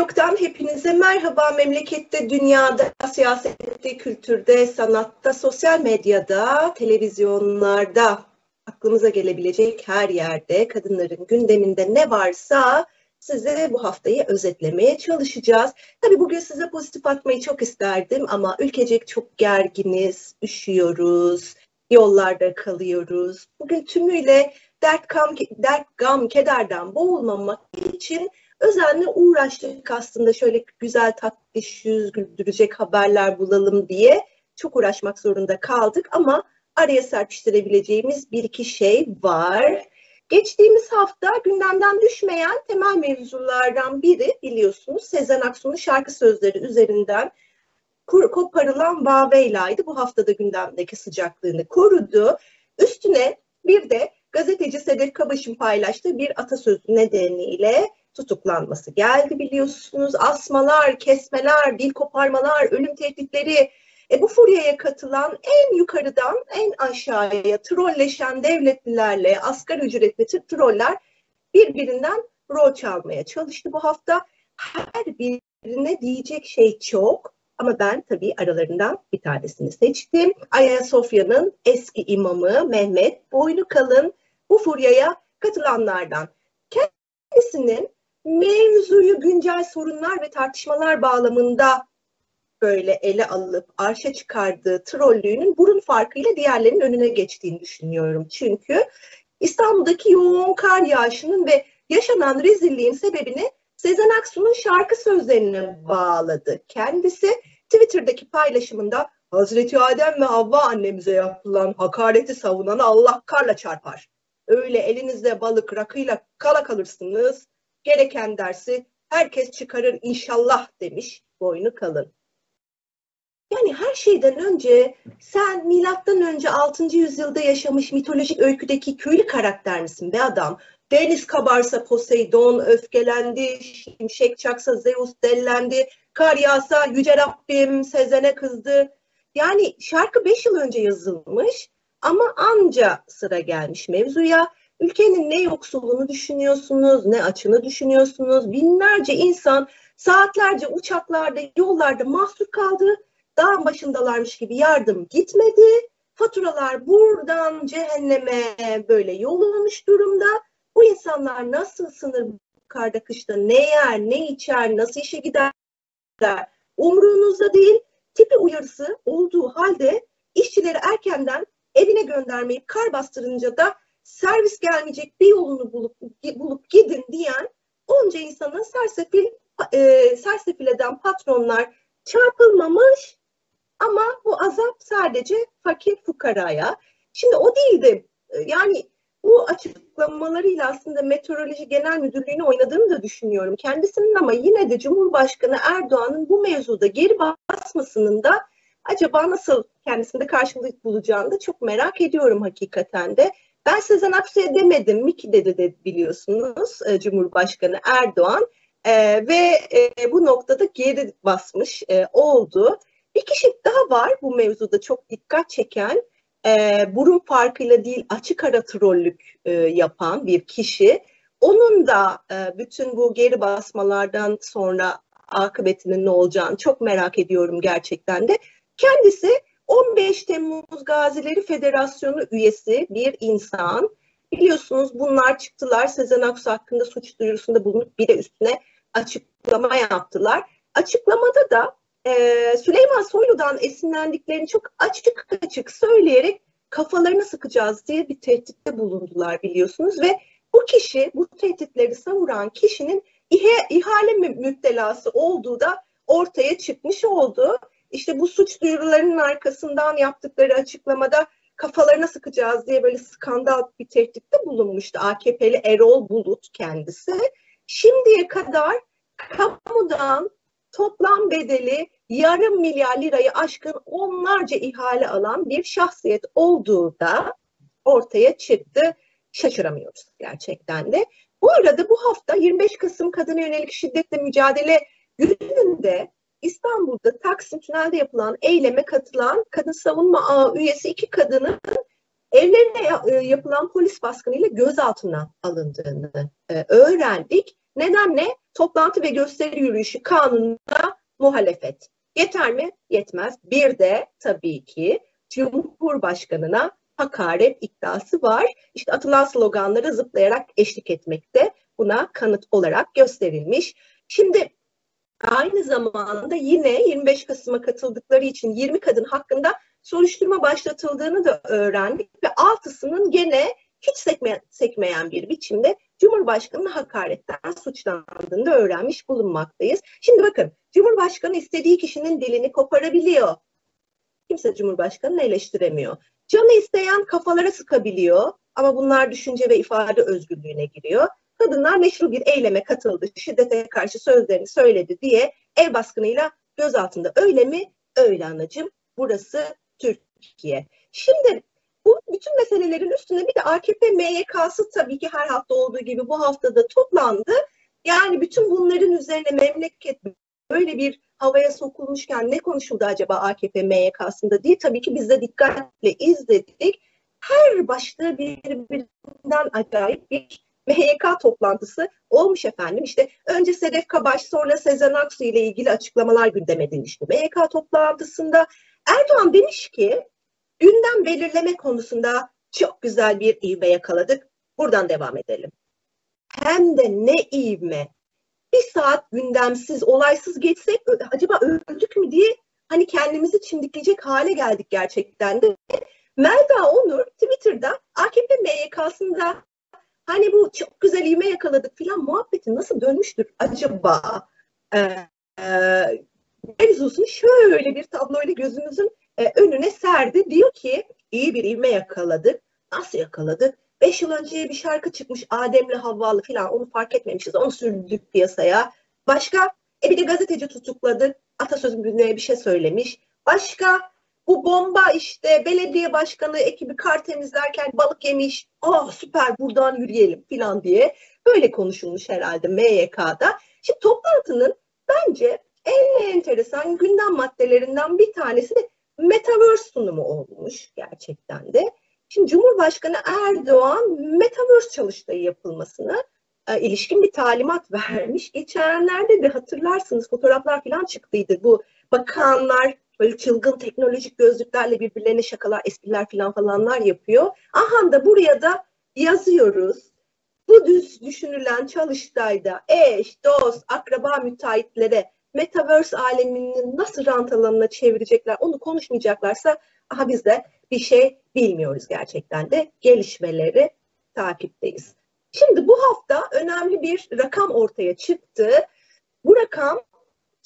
Yok'tan hepinize merhaba. Memlekette, dünyada, siyasette, kültürde, sanatta, sosyal medyada, televizyonlarda aklımıza gelebilecek her yerde kadınların gündeminde ne varsa size bu haftayı özetlemeye çalışacağız. Tabii bugün size pozitif atmayı çok isterdim ama ülkecek çok gerginiz, üşüyoruz, yollarda kalıyoruz. Bugün tümüyle dert, kam, dert gam, kederden boğulmamak için özenle uğraştık aslında şöyle güzel tatlış yüz güldürecek haberler bulalım diye çok uğraşmak zorunda kaldık ama araya serpiştirebileceğimiz bir iki şey var. Geçtiğimiz hafta gündemden düşmeyen temel mevzulardan biri biliyorsunuz Sezen Aksu'nun şarkı sözleri üzerinden koparılan Vaveyla'ydı. Bu haftada gündemdeki sıcaklığını korudu. Üstüne bir de gazeteci Sedef Kabaş'ın paylaştığı bir atasözü nedeniyle tutuklanması geldi biliyorsunuz. Asmalar, kesmeler, dil koparmalar, ölüm tehditleri. E, bu furyaya katılan en yukarıdan en aşağıya trolleşen devletlilerle asgari ücretli troller birbirinden rol çalmaya çalıştı bu hafta. Her birine diyecek şey çok ama ben tabii aralarından bir tanesini seçtim. Ayasofya'nın eski imamı Mehmet Boynu Kalın bu furyaya katılanlardan. Kendisinin mevzuyu güncel sorunlar ve tartışmalar bağlamında böyle ele alıp arşa çıkardığı trollüğünün burun farkıyla diğerlerinin önüne geçtiğini düşünüyorum. Çünkü İstanbul'daki yoğun kar yağışının ve yaşanan rezilliğin sebebini Sezen Aksu'nun şarkı sözlerine bağladı. Kendisi Twitter'daki paylaşımında Hazreti Adem ve Havva annemize yapılan hakareti savunan Allah karla çarpar. Öyle elinizde balık rakıyla kala kalırsınız, gereken dersi herkes çıkarır inşallah demiş boynu kalın. Yani her şeyden önce sen milattan önce 6. yüzyılda yaşamış mitolojik öyküdeki köylü karakter misin be adam? Deniz kabarsa Poseidon öfkelendi, şimşek çaksa Zeus dellendi, kar yağsa Yüce Rabbim Sezen'e kızdı. Yani şarkı 5 yıl önce yazılmış ama anca sıra gelmiş mevzuya. Ülkenin ne yoksulluğunu düşünüyorsunuz, ne açını düşünüyorsunuz. Binlerce insan saatlerce uçaklarda, yollarda mahsur kaldı. Dağın başındalarmış gibi yardım gitmedi. Faturalar buradan cehenneme böyle yol olmuş durumda. Bu insanlar nasıl sınır karda kışta ne yer, ne içer, nasıl işe gider umrunuzda değil. Tipi uyarısı olduğu halde işçileri erkenden evine göndermeyip kar bastırınca da servis gelmeyecek bir yolunu bulup bulup gidin diyen onca insanın sersefil e, sersefil eden patronlar çarpılmamış ama bu azap sadece fakir fukaraya. Şimdi o değildi. Yani bu açıklamalarıyla aslında Meteoroloji Genel Müdürlüğü'nü oynadığını da düşünüyorum. Kendisinin ama yine de Cumhurbaşkanı Erdoğan'ın bu mevzuda geri basmasının da acaba nasıl kendisinde karşılık bulacağını da çok merak ediyorum hakikaten de. Ben Sezen Aksu'ya demedim, Miki dedi de biliyorsunuz e, Cumhurbaşkanı Erdoğan e, ve e, bu noktada geri basmış e, oldu. Bir kişi daha var bu mevzuda çok dikkat çeken, e, burun farkıyla değil açık ara trollük e, yapan bir kişi. Onun da e, bütün bu geri basmalardan sonra akıbetinin ne olacağını çok merak ediyorum gerçekten de. Kendisi 15 Temmuz Gazileri Federasyonu üyesi bir insan. Biliyorsunuz bunlar çıktılar. Sezen Aksu hakkında suç duyurusunda bulunup bir de üstüne açıklama yaptılar. Açıklamada da e, Süleyman Soylu'dan esinlendiklerini çok açık açık söyleyerek kafalarını sıkacağız diye bir tehditte bulundular biliyorsunuz ve bu kişi, bu tehditleri savuran kişinin ihale müptelası olduğu da ortaya çıkmış oldu. İşte bu suç duyurularının arkasından yaptıkları açıklamada kafalarına sıkacağız diye böyle skandal bir tehditte bulunmuştu AKP'li Erol Bulut kendisi. Şimdiye kadar kamudan toplam bedeli yarım milyar lirayı aşkın onlarca ihale alan bir şahsiyet olduğu da ortaya çıktı. Şaşıramıyoruz gerçekten de. Bu arada bu hafta 25 Kasım Kadına Yönelik Şiddetle Mücadele Günü'nde İstanbul'da Taksim Tünel'de yapılan eyleme katılan kadın savunma ağı üyesi iki kadının evlerine e, yapılan polis baskınıyla gözaltına alındığını e, öğrendik. Neden ne? Toplantı ve gösteri yürüyüşü kanununa muhalefet. Yeter mi? Yetmez. Bir de tabii ki Cumhurbaşkanına hakaret iddiası var. İşte atılan sloganlara zıplayarak eşlik etmekte buna kanıt olarak gösterilmiş. Şimdi aynı zamanda yine 25 Kasım'a katıldıkları için 20 kadın hakkında soruşturma başlatıldığını da öğrendik ve altısının gene hiç sekme, sekmeyen bir biçimde Cumhurbaşkanı'nın hakaretten suçlandığını da öğrenmiş bulunmaktayız. Şimdi bakın Cumhurbaşkanı istediği kişinin dilini koparabiliyor. Kimse Cumhurbaşkanı'nı eleştiremiyor. Canı isteyen kafalara sıkabiliyor ama bunlar düşünce ve ifade özgürlüğüne giriyor. Kadınlar meşru bir eyleme katıldı, şiddete karşı sözlerini söyledi diye ev baskınıyla gözaltında. Öyle mi? Öyle anacığım. Burası Türkiye. Şimdi bu bütün meselelerin üstüne bir de AKP MYK'sı tabii ki her hafta olduğu gibi bu haftada toplandı. Yani bütün bunların üzerine memleket böyle bir havaya sokulmuşken ne konuşuldu acaba AKP MYK'sında diye tabii ki biz de dikkatle izledik. Her başta birbirinden acayip bir MYK toplantısı olmuş efendim. İşte önce Sedef Kabaş sonra Sezen Aksu ile ilgili açıklamalar gündeme edilmişti. MYK toplantısında Erdoğan demiş ki gündem belirleme konusunda çok güzel bir ivme yakaladık. Buradan devam edelim. Hem de ne ivme. Bir saat gündemsiz, olaysız geçsek acaba öldük mü diye hani kendimizi çimdikleyecek hale geldik gerçekten de. Melda Onur Twitter'da AKP MYK'sında hani bu çok güzel ivme yakaladık filan muhabbeti nasıl dönmüştür acaba? Ee, e, mevzusunu şöyle bir tabloyla gözümüzün e, önüne serdi. Diyor ki iyi bir ivme yakaladık. Nasıl yakaladık? Beş yıl önce bir şarkı çıkmış Adem'le Havvalı falan onu fark etmemişiz. Onu sürdük piyasaya. Başka? E bir de gazeteci tutukladık. Atasözü günlüğe bir şey söylemiş. Başka? Bu bomba işte belediye başkanı ekibi kar temizlerken balık yemiş. Oh süper buradan yürüyelim falan diye. Böyle konuşulmuş herhalde MYK'da. Şimdi toplantının bence en enteresan gündem maddelerinden bir tanesi de Metaverse sunumu olmuş gerçekten de. Şimdi Cumhurbaşkanı Erdoğan Metaverse çalıştayı yapılmasını e, ilişkin bir talimat vermiş. Geçenlerde de hatırlarsınız fotoğraflar falan çıktıydı. Bu bakanlar böyle çılgın teknolojik gözlüklerle birbirlerine şakalar, espriler falan falanlar yapıyor. Aha da buraya da yazıyoruz. Bu düz düşünülen çalıştayda eş, dost, akraba müteahhitlere Metaverse alemini nasıl rant alanına çevirecekler onu konuşmayacaklarsa aha biz de bir şey bilmiyoruz gerçekten de gelişmeleri takipteyiz. Şimdi bu hafta önemli bir rakam ortaya çıktı. Bu rakam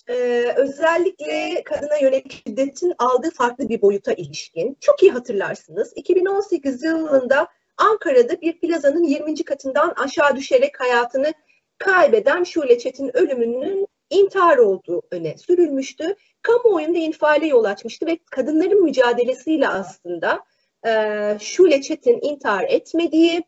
e, özellikle kadına yönelik şiddetin aldığı farklı bir boyuta ilişkin. Çok iyi hatırlarsınız. 2018 yılında Ankara'da bir plazanın 20. katından aşağı düşerek hayatını kaybeden Şule Çetin ölümünün intihar olduğu öne sürülmüştü. Kamuoyunda infiale yol açmıştı ve kadınların mücadelesiyle aslında e, Şule Çetin intihar etmediği,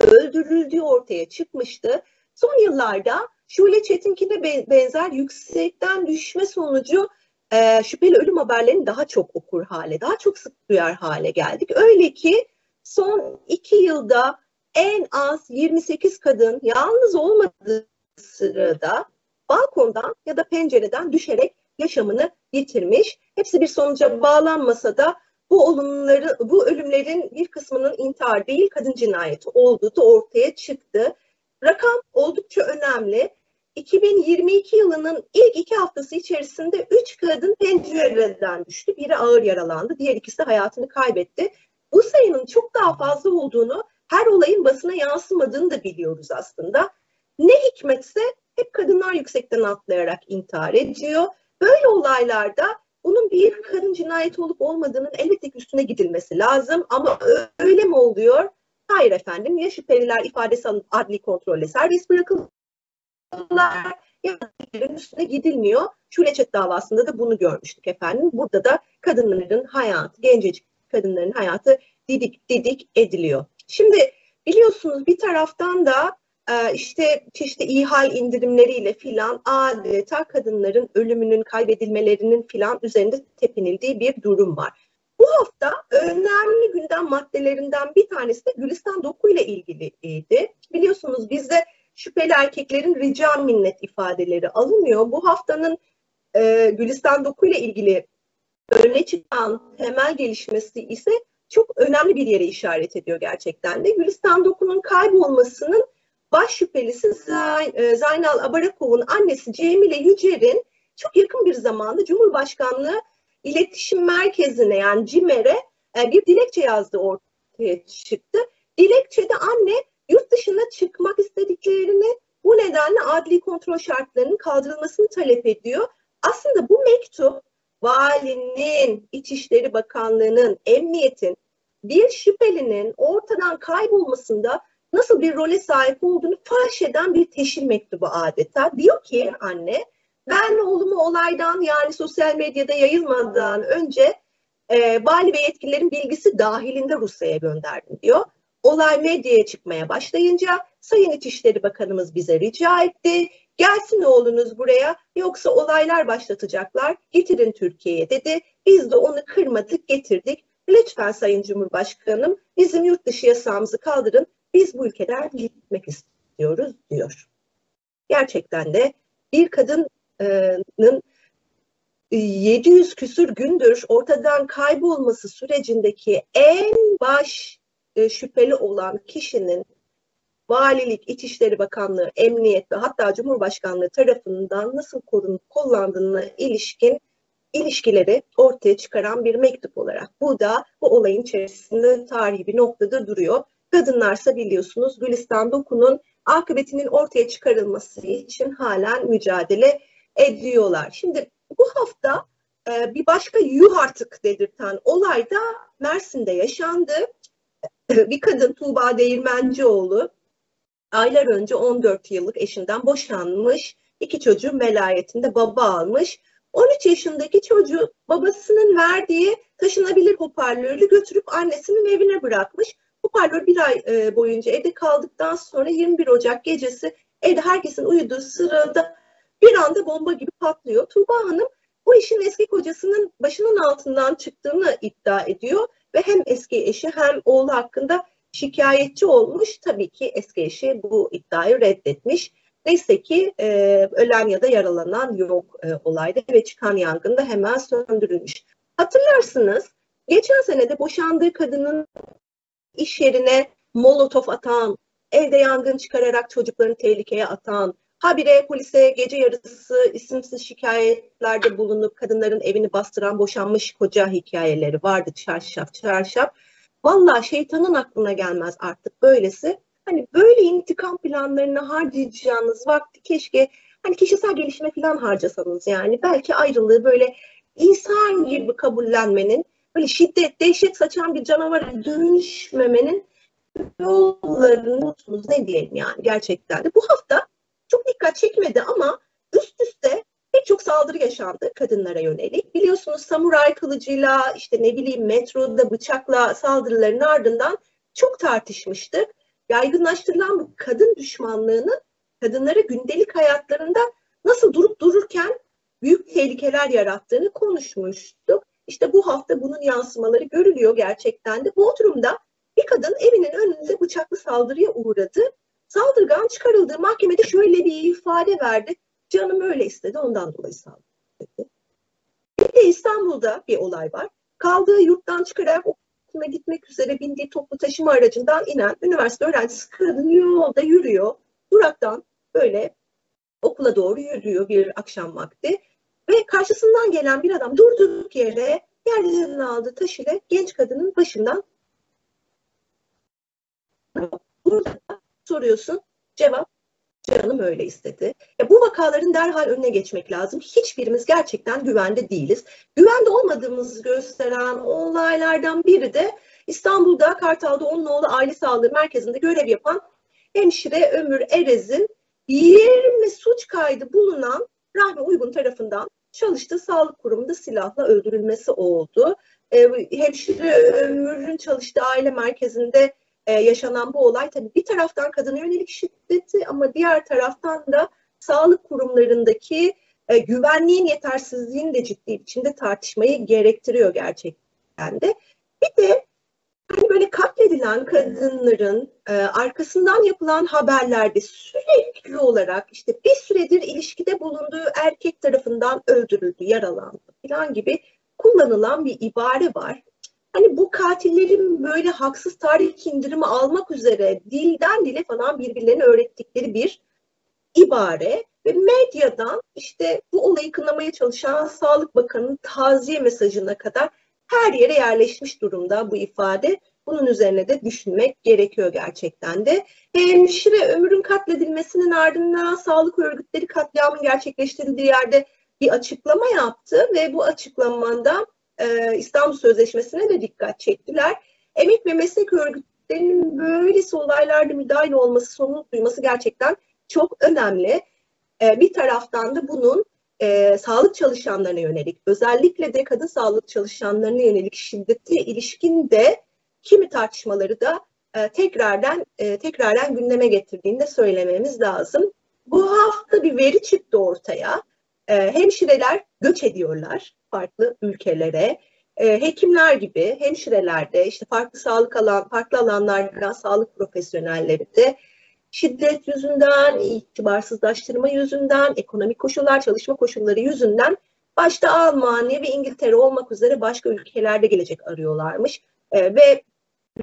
öldürüldüğü ortaya çıkmıştı. Son yıllarda Şule Çetinkine benzer yüksekten düşme sonucu e, şüpheli ölüm haberlerini daha çok okur hale, daha çok sık duyar hale geldik. Öyle ki son iki yılda en az 28 kadın yalnız olmadığı sırada balkondan ya da pencereden düşerek yaşamını yitirmiş. Hepsi bir sonuca bağlanmasa da bu olumları, bu ölümlerin bir kısmının intihar değil kadın cinayeti olduğu da ortaya çıktı. Rakam oldukça önemli. 2022 yılının ilk iki haftası içerisinde üç kadın pencereden düştü. Biri ağır yaralandı, diğer ikisi de hayatını kaybetti. Bu sayının çok daha fazla olduğunu, her olayın basına yansımadığını da biliyoruz aslında. Ne hikmetse hep kadınlar yüksekten atlayarak intihar ediyor. Böyle olaylarda bunun bir kadın cinayeti olup olmadığının elbette üstüne gidilmesi lazım. Ama öyle mi oluyor? Hayır efendim ya şüpheliler ifadesi alınıp adli kontrolle serbest bırakılırlar ya üstüne gidilmiyor. Şuleçet davasında da bunu görmüştük efendim. Burada da kadınların hayatı, gencecik kadınların hayatı didik didik ediliyor. Şimdi biliyorsunuz bir taraftan da ee, işte çeşitli ihal indirimleriyle filan adeta kadınların ölümünün kaybedilmelerinin filan üzerinde tepinildiği bir durum var. Bu hafta önemli gündem maddelerinden bir tanesi de Gülistan Doku ile ilgiliydi. Biliyorsunuz bizde şüpheli erkeklerin rica minnet ifadeleri alınıyor. Bu haftanın e, Gülistan Doku ile ilgili öne çıkan temel gelişmesi ise çok önemli bir yere işaret ediyor gerçekten de. Gülistan Doku'nun kaybolmasının baş şüphelisi e, Zaynal Abarakov'un annesi Cemile Yücer'in çok yakın bir zamanda Cumhurbaşkanlığı İletişim Merkezi'ne yani CİMER'e e, bir dilekçe yazdı ortaya çıktı. Dilekçede anne yurt dışına çıkmak istediklerini bu nedenle adli kontrol şartlarının kaldırılmasını talep ediyor. Aslında bu mektup valinin, İçişleri Bakanlığı'nın, emniyetin bir şüphelinin ortadan kaybolmasında nasıl bir role sahip olduğunu faş eden bir teşhir mektubu adeta. Diyor ki anne, ben oğlumu olaydan yani sosyal medyada yayılmadan önce e, vali ve yetkililerin bilgisi dahilinde Rusya'ya gönderdim diyor. Olay medyaya çıkmaya başlayınca Sayın İçişleri Bakanımız bize rica etti. Gelsin oğlunuz buraya yoksa olaylar başlatacaklar. Getirin Türkiye'ye dedi. Biz de onu kırmadık getirdik. Lütfen Sayın Cumhurbaşkanım bizim yurt dışı yasağımızı kaldırın. Biz bu ülkeden gitmek istiyoruz diyor. Gerçekten de bir kadının 700 küsür gündür ortadan kaybolması sürecindeki en baş e, şüpheli olan kişinin valilik, İçişleri Bakanlığı, Emniyet ve hatta Cumhurbaşkanlığı tarafından nasıl korunup kullandığına ilişkin ilişkileri ortaya çıkaran bir mektup olarak. Bu da bu olayın içerisinde tarihi bir noktada duruyor. Kadınlarsa biliyorsunuz Gülistan Doku'nun akıbetinin ortaya çıkarılması için halen mücadele ediyorlar. Şimdi bu hafta e, bir başka yuh artık dedirten olay da Mersin'de yaşandı. Bir kadın Tuğba Değirmencioğlu aylar önce 14 yıllık eşinden boşanmış. iki çocuğun velayetinde baba almış. 13 yaşındaki çocuğu babasının verdiği taşınabilir hoparlörü götürüp annesinin evine bırakmış. Hoparlör bir ay e, boyunca evde kaldıktan sonra 21 Ocak gecesi evde herkesin uyuduğu sırada bir anda bomba gibi patlıyor. Tuğba Hanım bu işin eski kocasının başının altından çıktığını iddia ediyor ve hem eski eşi hem oğlu hakkında şikayetçi olmuş. Tabii ki eski eşi bu iddiayı reddetmiş. Neyse ki e, ölen ya da yaralanan yok e, olayda ve çıkan yangın da hemen söndürülmüş. Hatırlarsınız geçen sene de boşandığı kadının iş yerine molotof atan, evde yangın çıkararak çocuklarını tehlikeye atan, habire polise gece yarısı isimsiz şikayetlerde bulunup kadınların evini bastıran boşanmış koca hikayeleri vardı çarşaf çarşaf. Valla şeytanın aklına gelmez artık böylesi. Hani böyle intikam planlarını harcayacağınız vakti keşke hani kişisel gelişime falan harcasanız yani. Belki ayrılığı böyle insan gibi kabullenmenin, böyle şiddet, dehşet saçan bir canavara dönüşmemenin yollarını unuttunuz ne diyelim yani gerçekten de. Bu hafta çok dikkat çekmedi ama üst üste pek çok saldırı yaşandı kadınlara yönelik. Biliyorsunuz samuray kılıcıyla işte ne bileyim metroda bıçakla saldırıların ardından çok tartışmıştık. Yaygınlaştırılan bu kadın düşmanlığının kadınlara gündelik hayatlarında nasıl durup dururken büyük tehlikeler yarattığını konuşmuştuk. İşte bu hafta bunun yansımaları görülüyor gerçekten de. Bu oturumda bir kadın evinin önünde bıçaklı saldırıya uğradı. Saldırgan çıkarıldığı mahkemede şöyle bir ifade verdi. Canım öyle istedi ondan dolayı saldırdı. Bir de İstanbul'da bir olay var. Kaldığı yurttan çıkarak okula gitmek üzere bindiği toplu taşıma aracından inen üniversite öğrencisi kadın yolda yürüyor. Duraktan böyle okula doğru yürüyor bir akşam vakti. Ve karşısından gelen bir adam durduk yere yerden aldığı taş ile genç kadının başından burada soruyorsun cevap canım öyle istedi. Ya bu vakaların derhal önüne geçmek lazım. Hiçbirimiz gerçekten güvende değiliz. Güvende olmadığımızı gösteren olaylardan biri de İstanbul'da Kartal'da onun oğlu aile sağlığı merkezinde görev yapan hemşire Ömür Erez'in 20 suç kaydı bulunan Rahmi Uygun tarafından çalıştığı sağlık kurumunda silahla öldürülmesi oldu. hemşire Ömür'ün çalıştığı aile merkezinde e, yaşanan bu olay tabii bir taraftan kadına yönelik şiddeti ama diğer taraftan da sağlık kurumlarındaki e, güvenliğin yetersizliğini de ciddi biçimde tartışmayı gerektiriyor gerçekten de. Bir de hani böyle katledilen kadınların e, arkasından yapılan haberlerde sürekli olarak işte bir süredir ilişkide bulunduğu erkek tarafından öldürüldü, yaralandı falan gibi kullanılan bir ibare var. Hani bu katillerin böyle haksız tarih indirimi almak üzere dilden dile falan birbirlerine öğrettikleri bir ibare ve medyadan işte bu olayı kınamaya çalışan Sağlık Bakanı'nın taziye mesajına kadar her yere yerleşmiş durumda bu ifade. Bunun üzerine de düşünmek gerekiyor gerçekten de. Hemşire ömrün katledilmesinin ardından sağlık örgütleri katliamın gerçekleştirildiği yerde bir açıklama yaptı ve bu açıklamanda e, İstanbul Sözleşmesi'ne de dikkat çektiler. Emek ve meslek örgütlerinin böylesi olaylarda müdahil olması, sorumluluk duyması gerçekten çok önemli. E, bir taraftan da bunun e, sağlık çalışanlarına yönelik, özellikle de kadın sağlık çalışanlarına yönelik şiddete ilişkin de kimi tartışmaları da e, tekrardan e, tekrardan gündeme getirdiğini de söylememiz lazım. Bu hafta bir veri çıktı ortaya. E, hemşireler göç ediyorlar farklı ülkelere. E, hekimler gibi hemşireler de işte farklı sağlık alan, farklı alanlardan sağlık profesyonelleri de şiddet yüzünden, itibarsızlaştırma yüzünden, ekonomik koşullar, çalışma koşulları yüzünden başta Almanya ve İngiltere olmak üzere başka ülkelerde gelecek arıyorlarmış. E, ve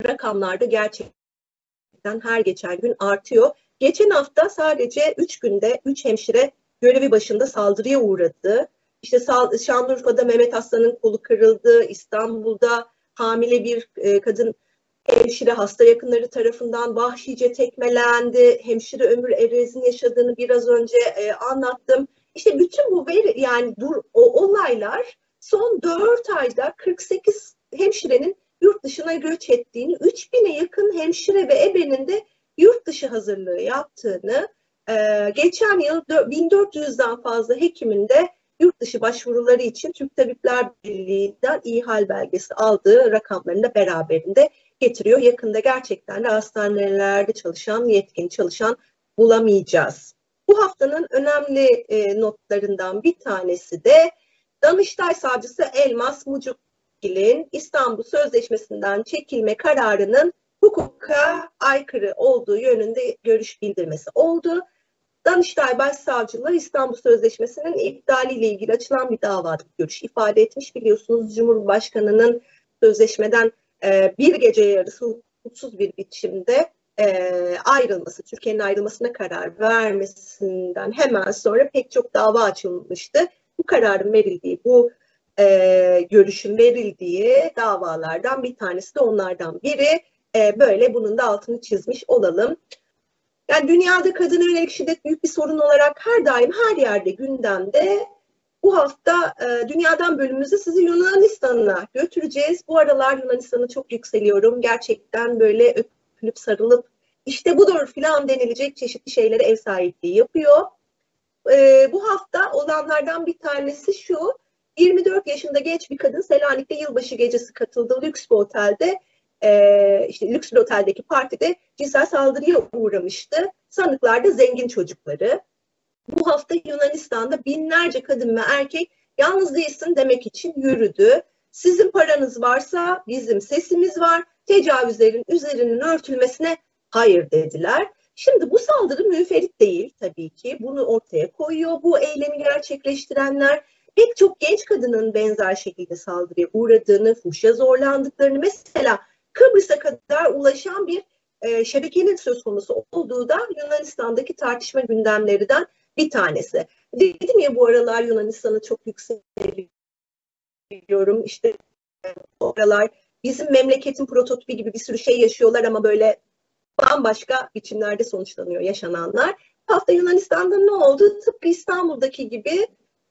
rakamlarda gerçekten her geçen gün artıyor. Geçen hafta sadece 3 günde 3 hemşire görevi başında saldırıya uğradı. İşte Şanlıurfa'da Mehmet Aslan'ın kolu kırıldı, İstanbul'da hamile bir e, kadın hemşire hasta yakınları tarafından vahşice tekmelendi. Hemşire Ömür Erez'in yaşadığını biraz önce e, anlattım. İşte bütün bu veri yani dur o olaylar son 4 ayda 48 hemşirenin yurt dışına göç ettiğini, 3000'e yakın hemşire ve ebenin de yurt dışı hazırlığı yaptığını, e, geçen yıl 1400'den fazla hekimin de yurt dışı başvuruları için Türk Tabipler Birliği'nden iyi hal belgesi aldığı rakamlarını da beraberinde getiriyor. Yakında gerçekten de hastanelerde çalışan, yetkin çalışan bulamayacağız. Bu haftanın önemli e, notlarından bir tanesi de Danıştay Savcısı Elmas Mucukgil'in İstanbul Sözleşmesi'nden çekilme kararının hukuka aykırı olduğu yönünde görüş bildirmesi oldu. Danıştay Başsavcılığı İstanbul Sözleşmesi'nin iptaliyle ilgili açılan bir davada görüş ifade etmiş. Biliyorsunuz Cumhurbaşkanı'nın sözleşmeden e, bir gece yarısı hukuksuz bir biçimde e, ayrılması, Türkiye'nin ayrılmasına karar vermesinden hemen sonra pek çok dava açılmıştı. Bu kararın verildiği, bu e, görüşün verildiği davalardan bir tanesi de onlardan biri. E, böyle bunun da altını çizmiş olalım. Yani dünyada kadına yönelik şiddet büyük bir sorun olarak her daim her yerde gündemde. Bu hafta e, dünyadan bölümümüzü sizi Yunanistan'a götüreceğiz. Bu aralar Yunanistan'a çok yükseliyorum. Gerçekten böyle öpülüp sarılıp işte budur filan denilecek çeşitli şeylere ev sahipliği yapıyor. E, bu hafta olanlardan bir tanesi şu. 24 yaşında genç bir kadın Selanik'te yılbaşı gecesi katıldığı lüks bir otelde e, işte lüks bir oteldeki partide cinsel saldırıya uğramıştı. Sanıklar da zengin çocukları. Bu hafta Yunanistan'da binlerce kadın ve erkek yalnız değilsin demek için yürüdü. Sizin paranız varsa bizim sesimiz var. Tecavüzlerin üzerinin örtülmesine hayır dediler. Şimdi bu saldırı müferit değil tabii ki. Bunu ortaya koyuyor bu eylemi gerçekleştirenler. Pek çok genç kadının benzer şekilde saldırıya uğradığını, fuhşa zorlandıklarını mesela Kıbrıs'a kadar ulaşan bir e, şebekenin söz konusu olduğu da Yunanistan'daki tartışma gündemlerinden bir tanesi. Dedim ya bu aralar Yunanistan'ı çok yükseliyorum. İşte bu aralar bizim memleketin prototipi gibi bir sürü şey yaşıyorlar ama böyle bambaşka biçimlerde sonuçlanıyor yaşananlar. Hafta Yunanistan'da ne oldu? Tıpkı İstanbul'daki gibi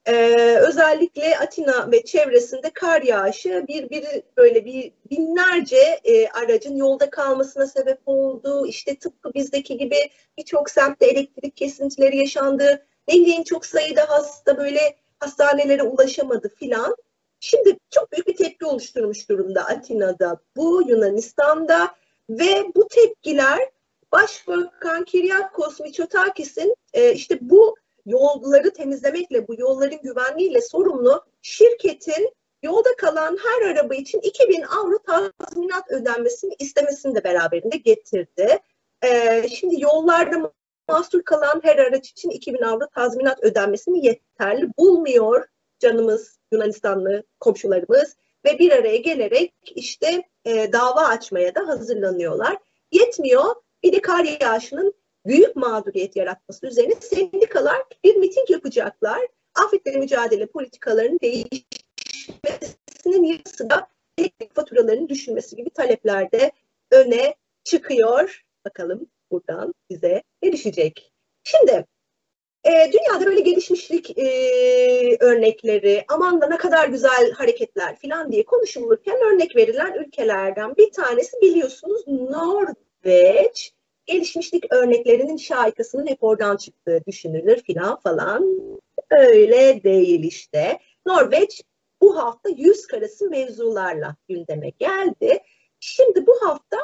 ee, özellikle Atina ve çevresinde kar yağışı bir bir böyle bir binlerce e, aracın yolda kalmasına sebep oldu. İşte tıpkı bizdeki gibi birçok semtte elektrik kesintileri yaşandı. Ne bileyim çok sayıda hasta böyle hastanelere ulaşamadı filan. Şimdi çok büyük bir tepki oluşturmuş durumda Atina'da, bu Yunanistan'da ve bu tepkiler Başbakan Kyriakos Mitsotakis'in e, işte bu yolları temizlemekle, bu yolların güvenliğiyle sorumlu şirketin yolda kalan her araba için 2000 avro tazminat ödenmesini istemesini de beraberinde getirdi. Ee, şimdi yollarda mahsur kalan her araç için 2000 avro tazminat ödenmesini yeterli bulmuyor canımız Yunanistanlı komşularımız ve bir araya gelerek işte e, dava açmaya da hazırlanıyorlar. Yetmiyor bir de kar yağışının büyük mağduriyet yaratması üzerine sendikalar bir miting yapacaklar. Afetle mücadele politikalarının değişmesinin yanı sıra elektrik faturalarının düşürmesi gibi taleplerde öne çıkıyor. Bakalım buradan bize ne düşecek? Şimdi e, dünyada böyle gelişmişlik e, örnekleri, aman da ne kadar güzel hareketler falan diye konuşulurken örnek verilen ülkelerden bir tanesi biliyorsunuz Norveç. Gelişmişlik örneklerinin şaikasının hep oradan çıktığı düşünülür filan falan. Öyle değil işte. Norveç bu hafta yüz karası mevzularla gündeme geldi. Şimdi bu hafta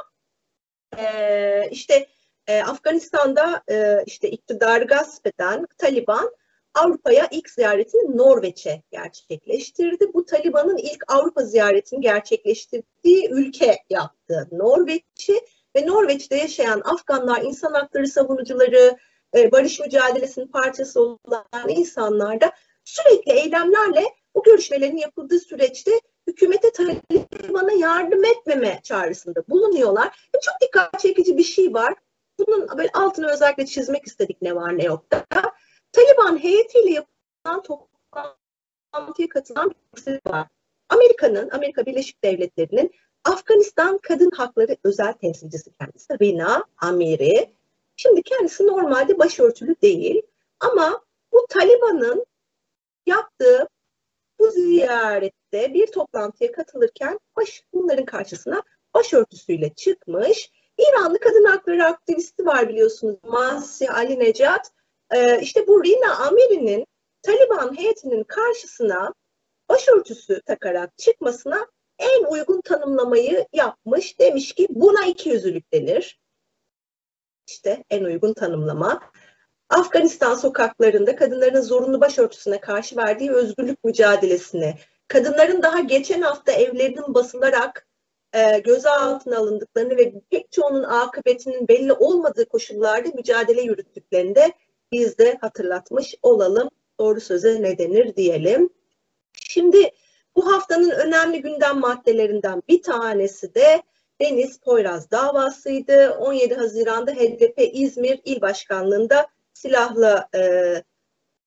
e, işte e, Afganistan'da e, işte iktidarı gasp eden Taliban Avrupa'ya ilk ziyaretini Norveç'e gerçekleştirdi. Bu Taliban'ın ilk Avrupa ziyaretini gerçekleştirdiği ülke yaptı Norveç'i ve Norveç'te yaşayan Afganlar, insan hakları savunucuları, e, barış mücadelesinin parçası olan insanlar da sürekli eylemlerle bu görüşmelerin yapıldığı süreçte hükümete Taliban'a yardım etmeme çağrısında bulunuyorlar. Ve çok dikkat çekici bir şey var. Bunun böyle altını özellikle çizmek istedik ne var ne yok da. Taliban heyetiyle yapılan toplantıya katılan bir var. Amerika'nın, Amerika Birleşik Devletleri'nin Afganistan Kadın Hakları Özel Temsilcisi kendisi Rina Amiri. Şimdi kendisi normalde başörtülü değil ama bu Taliban'ın yaptığı bu ziyarette bir toplantıya katılırken baş, bunların karşısına başörtüsüyle çıkmış İranlı kadın hakları aktivisti var biliyorsunuz Masih Ali Necat. Ee, işte bu Rina Amiri'nin Taliban heyetinin karşısına başörtüsü takarak çıkmasına en uygun tanımlamayı yapmış. Demiş ki buna iki yüzlülük denir. İşte en uygun tanımlama. Afganistan sokaklarında kadınların zorunlu başörtüsüne karşı verdiği özgürlük mücadelesine, kadınların daha geçen hafta evlerinin basılarak e, gözaltına alındıklarını ve pek çoğunun akıbetinin belli olmadığı koşullarda mücadele yürüttüklerini de biz de hatırlatmış olalım. Doğru söze ne denir diyelim. Şimdi bu haftanın önemli gündem maddelerinden bir tanesi de Deniz Poyraz davasıydı. 17 Haziran'da HDP İzmir İl Başkanlığı'nda silahla e,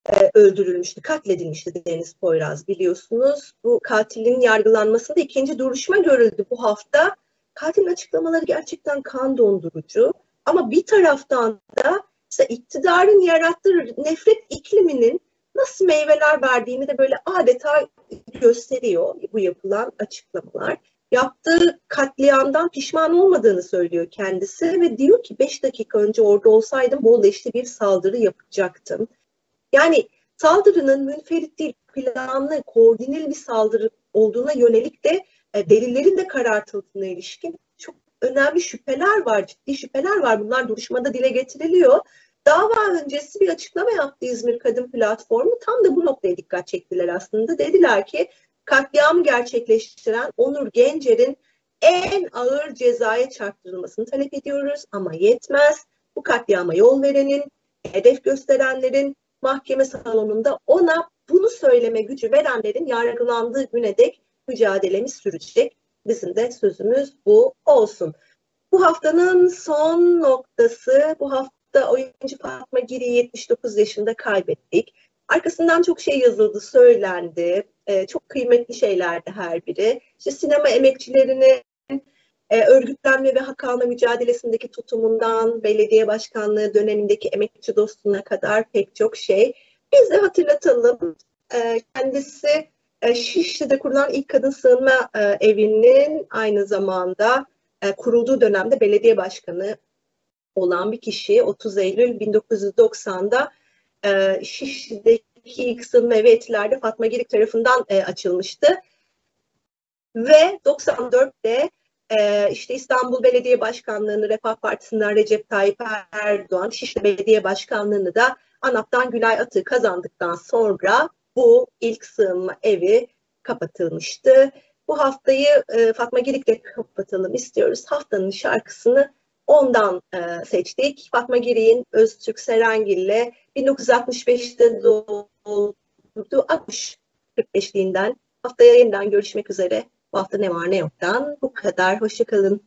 e, öldürülmüştü, katledilmişti Deniz Poyraz biliyorsunuz. Bu katilin yargılanmasında ikinci duruşma görüldü bu hafta. Katilin açıklamaları gerçekten kan dondurucu. Ama bir taraftan da işte iktidarın yarattığı nefret ikliminin nasıl meyveler verdiğini de böyle adeta gösteriyor bu yapılan açıklamalar. Yaptığı katliamdan pişman olmadığını söylüyor kendisi ve diyor ki 5 dakika önce orada olsaydım bol eşli bir saldırı yapacaktım. Yani saldırının münferit değil, planlı, koordineli bir saldırı olduğuna yönelik de e, delillerin de karartıldığına ilişkin çok önemli şüpheler var, ciddi şüpheler var. Bunlar duruşmada dile getiriliyor. Dava öncesi bir açıklama yaptı İzmir Kadın Platformu. Tam da bu noktaya dikkat çektiler aslında. Dediler ki katliamı gerçekleştiren Onur Gencer'in en ağır cezaya çarptırılmasını talep ediyoruz ama yetmez. Bu katliama yol verenin, hedef gösterenlerin mahkeme salonunda ona bunu söyleme gücü verenlerin yargılandığı güne dek mücadelemiz sürecek. Bizim de sözümüz bu olsun. Bu haftanın son noktası, bu hafta oyuncu Fatma Giri'yi 79 yaşında kaybettik. Arkasından çok şey yazıldı, söylendi. Ee, çok kıymetli şeylerdi her biri. İşte sinema emekçilerinin e, örgütlenme ve hak mücadelesindeki tutumundan belediye başkanlığı dönemindeki emekçi dostuna kadar pek çok şey. Biz de hatırlatalım. E, kendisi e, Şişli'de kurulan ilk kadın sığınma e, evinin aynı zamanda e, kurulduğu dönemde belediye başkanı olan bir kişi. 30 Eylül 1990'da e, Şişli'deki ilk sığınma evi Etiler'de Fatma Girik tarafından e, açılmıştı. Ve 94'te ee, işte İstanbul Belediye Başkanlığı'nı Refah Partisi'nden Recep Tayyip Erdoğan, Şişli Belediye Başkanlığı'nı da ANAP'tan Gülay Atı kazandıktan sonra bu ilk sığınma evi kapatılmıştı. Bu haftayı e, Fatma Girik'le kapatalım istiyoruz. Haftanın şarkısını ondan e, seçtik. Fatma Girik'in Öztürk Serengil'le 1965'te doğduğu 60 45'liğinden haftaya yeniden görüşmek üzere. Bu hafta ne var ne yoktan bu kadar. Hoşçakalın.